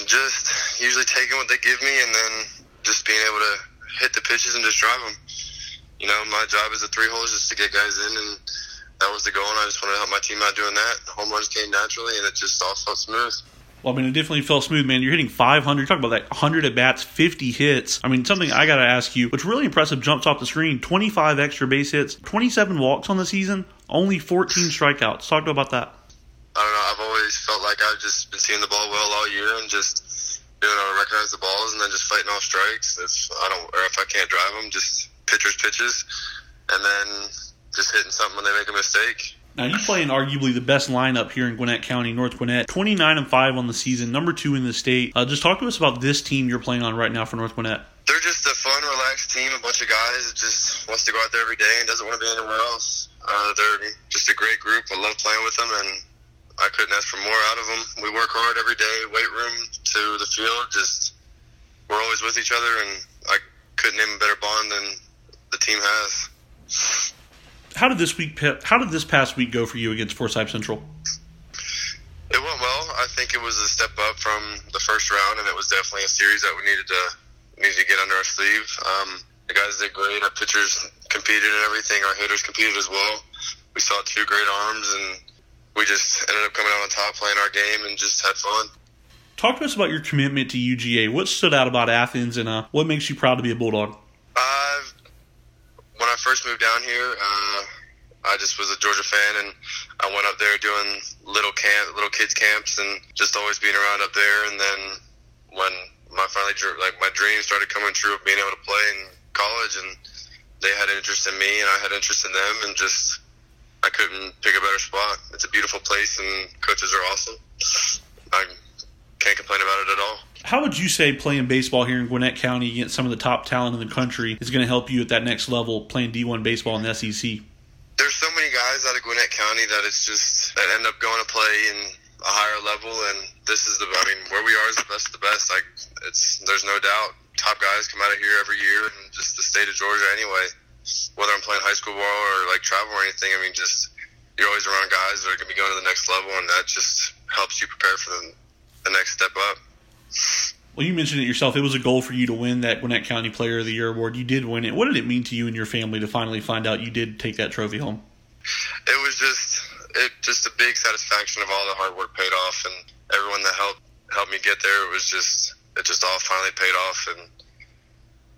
Just usually taking what they give me and then just being able to hit the pitches and just drive them. You know, my job as a three hole is just to get guys in, and that was the goal. And I just wanted to help my team out doing that. Home runs came naturally, and it just all felt smooth. Well, I mean, it definitely felt smooth, man. You're hitting 500. Talk about that 100 at bats, 50 hits. I mean, something I got to ask you, which really impressive jumps off the screen 25 extra base hits, 27 walks on the season, only 14 strikeouts. Talk to about that. I don't know. I've always felt like I've just been seeing the ball well all year and just being able to recognize the balls and then just fighting off strikes. If I don't, or if I can't drive them, just pitchers pitches, and then just hitting something when they make a mistake. Now you play in arguably the best lineup here in Gwinnett County, North Gwinnett. Twenty nine and five on the season, number two in the state. Uh, just talk to us about this team you're playing on right now for North Gwinnett. They're just a fun, relaxed team. A bunch of guys that just wants to go out there every day and doesn't want to be anywhere else. Uh, they're just a great group. I love playing with them, and I couldn't ask for more out of them. We work hard every day, weight room to the field. Just we're always with each other, and I couldn't name a better bond than the team has how did this week? How did this past week go for you against Forsyth Central? It went well. I think it was a step up from the first round, and it was definitely a series that we needed to needed to get under our sleeve. Um, the guys did great. Our pitchers competed and everything. Our hitters competed as well. We saw two great arms, and we just ended up coming out on top, playing our game, and just had fun. Talk to us about your commitment to UGA. What stood out about Athens, and uh, what makes you proud to be a Bulldog? Uh, when I first moved down here, uh, I just was a Georgia fan, and I went up there doing little camp, little kids camps, and just always being around up there. And then when my finally like my dreams started coming true of being able to play in college, and they had interest in me, and I had interest in them, and just I couldn't pick a better spot. It's a beautiful place, and coaches are awesome. I can't complain about it at all. How would you say playing baseball here in Gwinnett County against some of the top talent in the country is going to help you at that next level playing D1 baseball in the SEC? There's so many guys out of Gwinnett County that it's just that end up going to play in a higher level, and this is the. I mean, where we are is the best of the best. Like it's there's no doubt. Top guys come out of here every year, and just the state of Georgia anyway. Whether I'm playing high school ball or like travel or anything, I mean, just you're always around guys that are going to be going to the next level, and that just helps you prepare for the, the next step up. Well, you mentioned it yourself. It was a goal for you to win that Gwinnett County Player of the Year award. You did win it. What did it mean to you and your family to finally find out you did take that trophy home? It was just it just a big satisfaction of all the hard work paid off, and everyone that helped helped me get there. It was just it just all finally paid off, and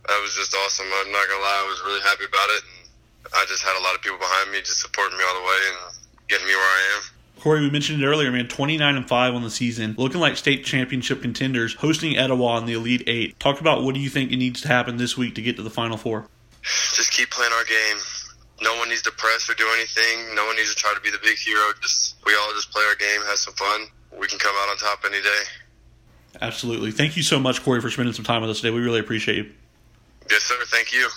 that was just awesome. I'm not gonna lie, I was really happy about it, and I just had a lot of people behind me, just supporting me all the way and getting me where I am. Corey, we mentioned it earlier, man. 29 and 5 on the season, looking like state championship contenders, hosting Etowah in the Elite Eight. Talk about what do you think it needs to happen this week to get to the Final Four? Just keep playing our game. No one needs to press or do anything. No one needs to try to be the big hero. Just we all just play our game, have some fun. We can come out on top any day. Absolutely. Thank you so much, Corey, for spending some time with us today. We really appreciate you. Yes, sir. Thank you.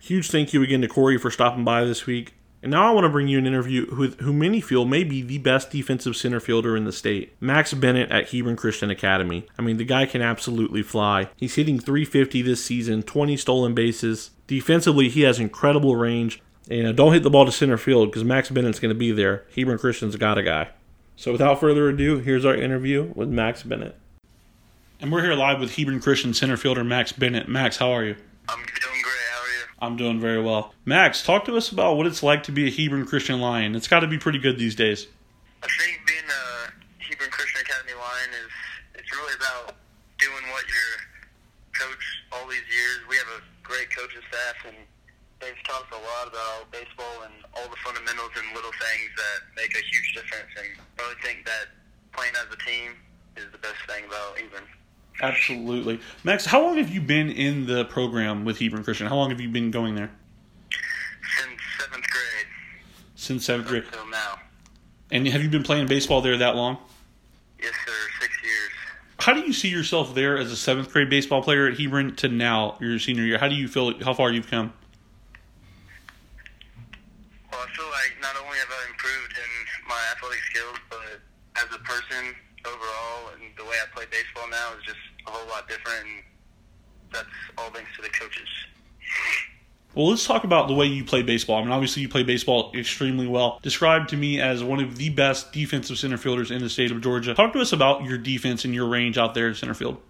Huge thank you again to Corey for stopping by this week. And now I want to bring you an interview with who many feel may be the best defensive center fielder in the state, Max Bennett at Hebron Christian Academy. I mean, the guy can absolutely fly. He's hitting 350 this season, 20 stolen bases. Defensively, he has incredible range. And uh, don't hit the ball to center field because Max Bennett's going to be there. Hebron Christian's got a guy. So without further ado, here's our interview with Max Bennett. And we're here live with Hebron Christian center fielder Max Bennett. Max, how are you? I'm doing great. I'm doing very well. Max, talk to us about what it's like to be a Hebron Christian Lion. It's got to be pretty good these days. I think being a Hebron Christian Academy Lion is it's really about doing what your coach all these years. We have a great coaching staff, and they've taught us a lot about baseball and all the fundamentals and little things that make a huge difference. And I really think that playing as a team is the best thing about Hebron. Absolutely. Max, how long have you been in the program with Hebron Christian? How long have you been going there? Since seventh grade. Since seventh grade. Until now. And have you been playing baseball there that long? Yes, sir. Six years. How do you see yourself there as a seventh grade baseball player at Hebron to now, your senior year? How do you feel? How far you've come? Well, I feel like not not only have I improved in my athletic skills, but as a person overall, and the way I play baseball now is just a whole lot different. And that's all thanks to the coaches. Well, let's talk about the way you play baseball. I mean, obviously, you play baseball extremely well. Described to me as one of the best defensive center fielders in the state of Georgia. Talk to us about your defense and your range out there at center field.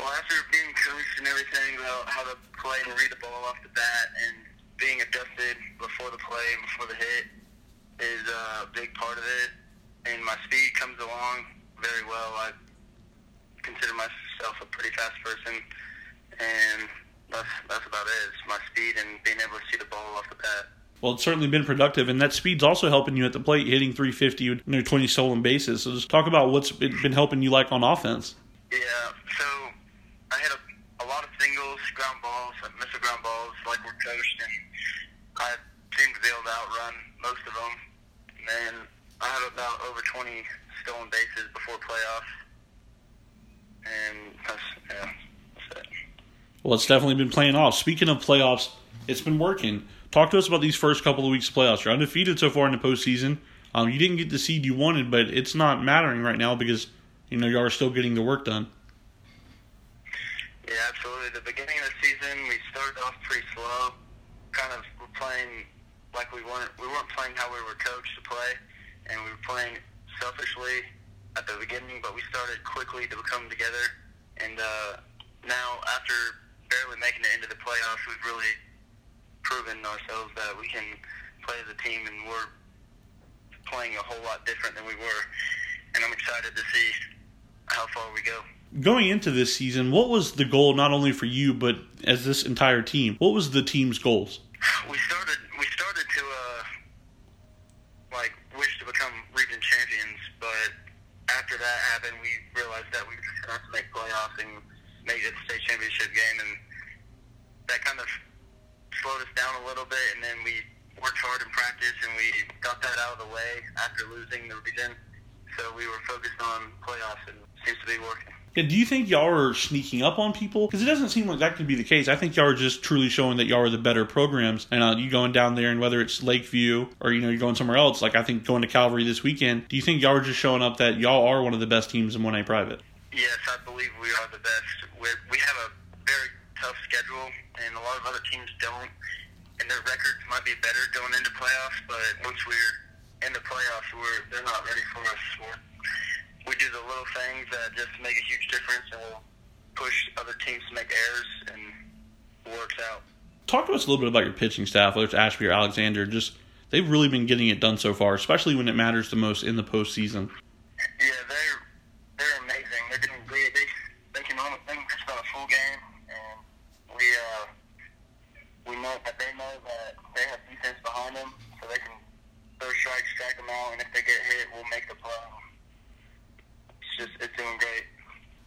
Well, after being coached and everything about how to play and read the ball off the bat and being adjusted before the play and before the hit is a big part of it. And my speed comes along very well. I consider myself a pretty fast person, and that's that's about it. It's my speed and being able to see the ball off the bat. Well, it's certainly been productive, and that speed's also helping you at the plate, hitting 350 with you know, 20 stolen bases. So just talk about what's been helping you like on offense. Yeah, so I hit a, a lot of singles, ground balls, I miss the ground balls like we're coached, and I seem to be able to outrun most of them. And then I have about over 20 stolen bases before playoffs, and that's yeah. Well, it's definitely been playing off. Speaking of playoffs, it's been working. Talk to us about these first couple of weeks of playoffs. You're undefeated so far in the postseason. Um, you didn't get the seed you wanted, but it's not mattering right now because you know you are still getting the work done. Yeah, absolutely. The beginning of the season, we started off pretty slow. Kind of were playing like we weren't we weren't playing how we were coached to play, and we were playing selfishly at the beginning. But we started quickly to come together, and uh, now after barely making it into the playoffs, we've really proven ourselves that we can play as a team, and we're playing a whole lot different than we were. And I'm excited to see how far we go. Going into this season, what was the goal not only for you but as this entire team? What was the team's goals? We started we started to uh like wish to become region champions, but after that happened, we realized that we just have to make playoffs and make it state championship game, and that kind of slowed us down a little bit. And then we worked hard in practice, and we got that out of the way after losing the region. So we were focused on playoffs, and it seems to be working. Yeah, do you think y'all are sneaking up on people? Because it doesn't seem like that could be the case. I think y'all are just truly showing that y'all are the better programs. And uh, you going down there, and whether it's Lakeview or you know you're going somewhere else, like I think going to Calvary this weekend. Do you think y'all are just showing up that y'all are one of the best teams in 1A private? Yes, I believe we are the best. We're, we have a very tough schedule, and a lot of other teams don't. And their records might be better going into playoffs, but once we're in the playoffs, we're they're not ready for us. We're, we do the little things that just make a huge difference, and we'll push other teams to make errors, and it works out. Talk to us a little bit about your pitching staff, whether it's Ashby or Alexander. Just they've really been getting it done so far, especially when it matters the most in the postseason. Yeah, they're they're amazing. They're doing great. They they can almost they can pitch about a full game, and we uh we know that they know that they have defense behind them, so they can throw strikes, strike them out, and if they get hit, we'll make the play. It's just it's doing great.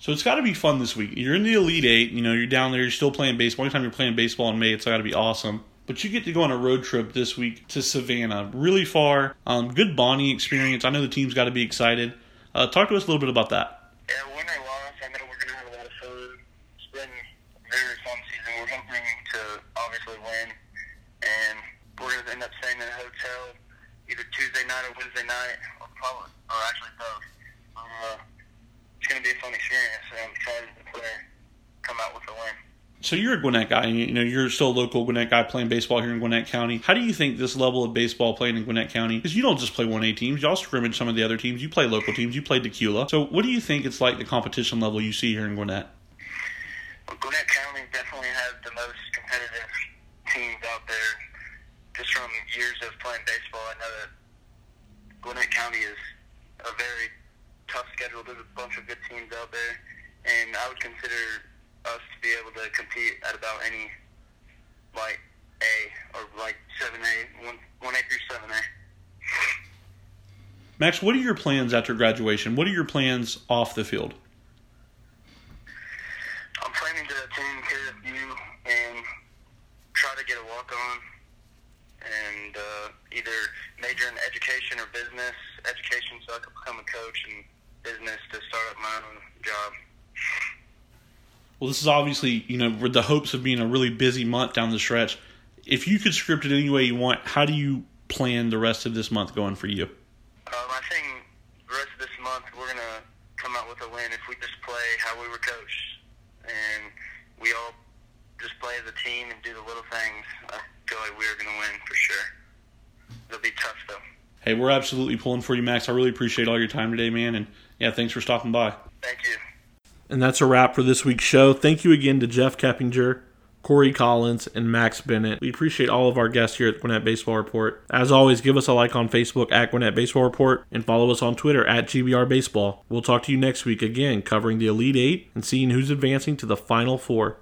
So it's got to be fun this week. You're in the Elite Eight. You know, you're down there. You're still playing baseball. Anytime you're playing baseball in May, it's got to be awesome. But you get to go on a road trip this week to Savannah, really far. Um, good bonding experience. I know the team's got to be excited. Uh, talk to us a little bit about that. Yeah, win or loss, I know we're gonna have a lot of fun. It's been a very fun season. We're hoping to obviously win, and we're gonna end up staying in a hotel either Tuesday night or Wednesday night, or probably, or actually both. Uh, it's gonna be a fun experience, and I'm excited to play, come out with a win. So you're a Gwinnett guy. and You know, you're still a local Gwinnett guy playing baseball here in Gwinnett County. How do you think this level of baseball playing in Gwinnett County? Because you don't just play 1A teams. Y'all scrimmage some of the other teams. You play local teams. You play Dacula. So what do you think it's like the competition level you see here in Gwinnett? Gwinnett County definitely has the most competitive teams out there. Just from years of playing baseball, I know that Gwinnett County is a very tough schedule. There's a bunch of good teams out there, and I would consider us to be able to compete at about any like A or like seven A, one one A through seven A. Max, what are your plans after graduation? What are your plans off the field? I'm planning to attend KSU and try to get a walk on and uh, either major in education or business. Education so I can become a coach and business to start up my own job. Well, this is obviously, you know, with the hopes of being a really busy month down the stretch. If you could script it any way you want, how do you plan the rest of this month going for you? Um, I think the rest of this month we're gonna come out with a win if we just play how we were coached, and we all just play as a team and do the little things. I feel like we're gonna win for sure. It'll be tough though. Hey, we're absolutely pulling for you, Max. I really appreciate all your time today, man. And yeah, thanks for stopping by. Thank you. And that's a wrap for this week's show. Thank you again to Jeff Keppinger, Corey Collins, and Max Bennett. We appreciate all of our guests here at Gwinnett Baseball Report. As always, give us a like on Facebook at Gwinnett Baseball Report and follow us on Twitter at GBR Baseball. We'll talk to you next week again, covering the Elite Eight and seeing who's advancing to the Final Four.